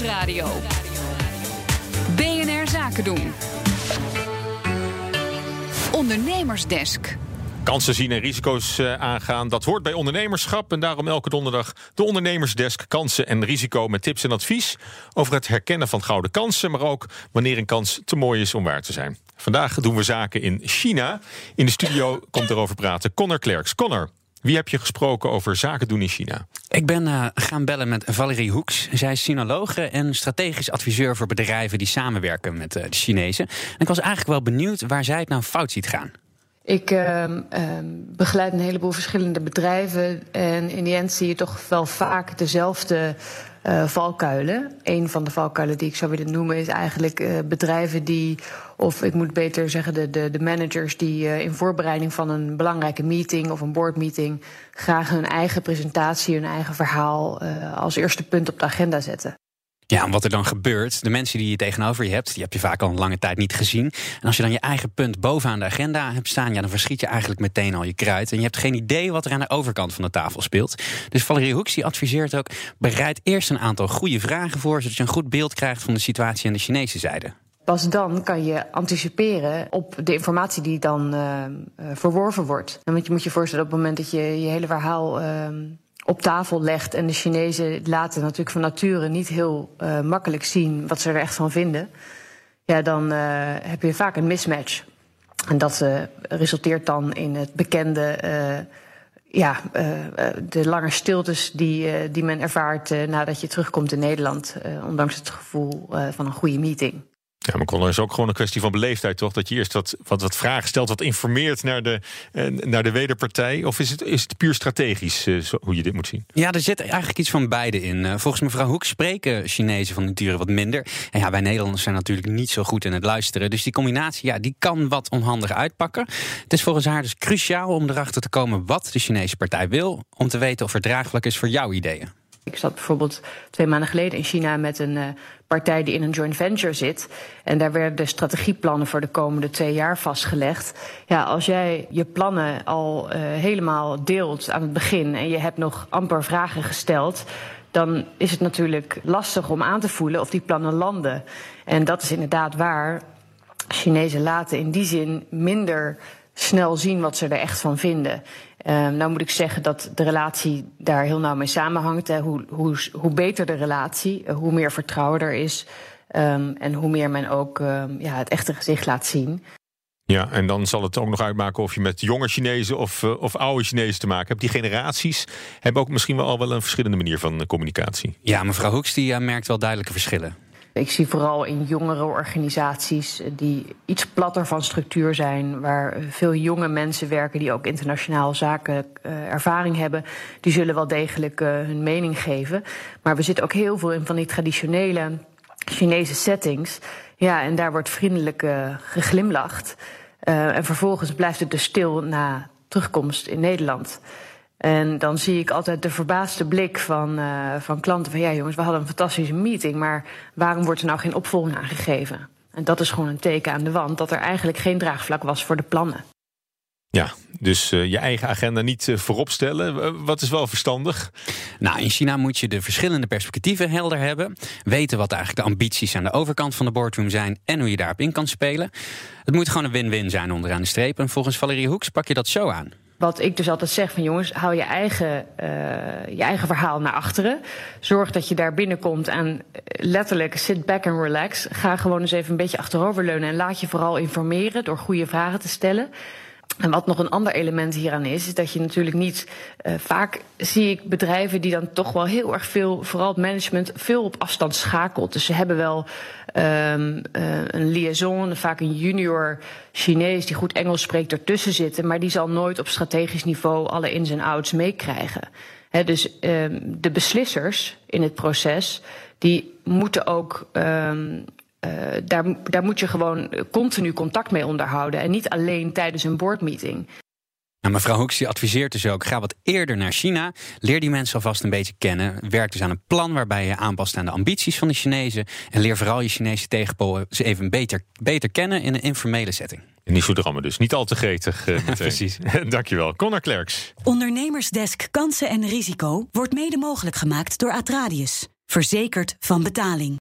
Nieuwsradio. BNR Zaken doen. Ondernemersdesk. Kansen zien en risico's eh, aangaan. Dat hoort bij ondernemerschap. En daarom elke donderdag de Ondernemersdesk Kansen en Risico met tips en advies over het herkennen van gouden kansen, maar ook wanneer een kans te mooi is om waar te zijn. Vandaag doen we zaken in China. In de studio komt erover praten Connor Klerks. Connor, wie heb je gesproken over zaken doen in China? Ik ben uh, gaan bellen met Valerie Hoeks. Zij is sinologe en strategisch adviseur voor bedrijven die samenwerken met uh, de Chinezen. En ik was eigenlijk wel benieuwd waar zij het nou fout ziet gaan. Ik uh, begeleid een heleboel verschillende bedrijven. En in die end zie je toch wel vaak dezelfde uh, valkuilen. Een van de valkuilen die ik zou willen noemen is eigenlijk uh, bedrijven die, of ik moet beter zeggen, de, de, de managers die uh, in voorbereiding van een belangrijke meeting of een boardmeeting graag hun eigen presentatie, hun eigen verhaal als eerste punt op de agenda zetten. Ja, wat er dan gebeurt, de mensen die je tegenover je hebt, die heb je vaak al een lange tijd niet gezien. En als je dan je eigen punt bovenaan de agenda hebt staan, ja, dan verschiet je eigenlijk meteen al je kruid. En je hebt geen idee wat er aan de overkant van de tafel speelt. Dus Valerie Hoeks adviseert ook: bereid eerst een aantal goede vragen voor, zodat je een goed beeld krijgt van de situatie aan de Chinese zijde. Pas dan kan je anticiperen op de informatie die dan uh, verworven wordt. Want je moet je voorstellen op het moment dat je je hele verhaal. Uh, op tafel legt. En de Chinezen laten natuurlijk van nature niet heel uh, makkelijk zien wat ze er echt van vinden. Ja, dan uh, heb je vaak een mismatch. En dat uh, resulteert dan in het bekende. ja, de lange stiltes die, die men ervaart nadat je terugkomt in Nederland. ondanks het gevoel van een goede meeting. Ja, maar Connor is ook gewoon een kwestie van beleefdheid, toch? Dat je eerst wat, wat, wat vragen stelt, wat informeert naar de, eh, naar de wederpartij. Of is het, is het puur strategisch eh, zo, hoe je dit moet zien? Ja, er zit eigenlijk iets van beide in. Uh, volgens mevrouw Hoek spreken Chinezen van nature wat minder. En ja, wij Nederlanders zijn natuurlijk niet zo goed in het luisteren. Dus die combinatie, ja, die kan wat onhandig uitpakken. Het is volgens haar dus cruciaal om erachter te komen wat de Chinese partij wil. Om te weten of er draagvlak is voor jouw ideeën. Ik zat bijvoorbeeld twee maanden geleden in China met een uh, partij die in een joint venture zit. En daar werden de strategieplannen voor de komende twee jaar vastgelegd. Ja, als jij je plannen al uh, helemaal deelt aan het begin en je hebt nog amper vragen gesteld. Dan is het natuurlijk lastig om aan te voelen of die plannen landen. En dat is inderdaad waar. Chinezen laten in die zin minder snel zien wat ze er echt van vinden. Uh, nou moet ik zeggen dat de relatie daar heel nauw mee samenhangt. Hè. Hoe, hoe, hoe beter de relatie, uh, hoe meer vertrouwen er is. Um, en hoe meer men ook um, ja, het echte gezicht laat zien. Ja, en dan zal het ook nog uitmaken of je met jonge Chinezen of, uh, of oude Chinezen te maken hebt. Die generaties hebben ook misschien wel al wel een verschillende manier van communicatie. Ja, mevrouw Hoeks die merkt wel duidelijke verschillen. Ik zie vooral in jongere organisaties die iets platter van structuur zijn, waar veel jonge mensen werken die ook internationaal zaken uh, ervaring hebben, die zullen wel degelijk hun mening geven. Maar we zitten ook heel veel in van die traditionele Chinese settings. Ja, en daar wordt vriendelijk geglimlacht. en vervolgens blijft het dus stil na terugkomst in Nederland. En dan zie ik altijd de verbaasde blik van, uh, van klanten van ja jongens, we hadden een fantastische meeting, maar waarom wordt er nou geen opvolging aangegeven? En dat is gewoon een teken aan de wand dat er eigenlijk geen draagvlak was voor de plannen. Ja, dus uh, je eigen agenda niet uh, voorop stellen. wat is wel verstandig? Nou, in China moet je de verschillende perspectieven helder hebben. Weten wat eigenlijk de ambities aan de overkant van de boardroom zijn en hoe je daarop in kan spelen. Het moet gewoon een win-win zijn onderaan de streep. En volgens Valerie Hoeks pak je dat zo aan wat ik dus altijd zeg van jongens, hou je eigen, uh, je eigen verhaal naar achteren. Zorg dat je daar binnenkomt en letterlijk sit back and relax. Ga gewoon eens even een beetje achteroverleunen en laat je vooral informeren door goede vragen te stellen. En wat nog een ander element hieraan is, is dat je natuurlijk niet. Uh, vaak zie ik bedrijven die dan toch wel heel erg veel, vooral het management, veel op afstand schakelt. Dus ze hebben wel um, uh, een liaison, vaak een junior Chinees die goed Engels spreekt ertussen zitten, maar die zal nooit op strategisch niveau alle ins en outs meekrijgen. Dus um, de beslissers in het proces, die moeten ook. Um, uh, daar, daar moet je gewoon continu contact mee onderhouden. En niet alleen tijdens een boardmeeting. Nou, mevrouw Hoeks adviseert dus ook: ga wat eerder naar China. Leer die mensen alvast een beetje kennen. Werk dus aan een plan waarbij je aanpast aan de ambities van de Chinezen. En leer vooral je Chinese tegenpolen ze even beter, beter kennen in een informele setting. En niet zo drammen dus. Niet al te gretig. Uh, Precies. Dankjewel. Connor Klerks. Ondernemersdesk Kansen en Risico wordt mede mogelijk gemaakt door Atradius. Verzekerd van betaling.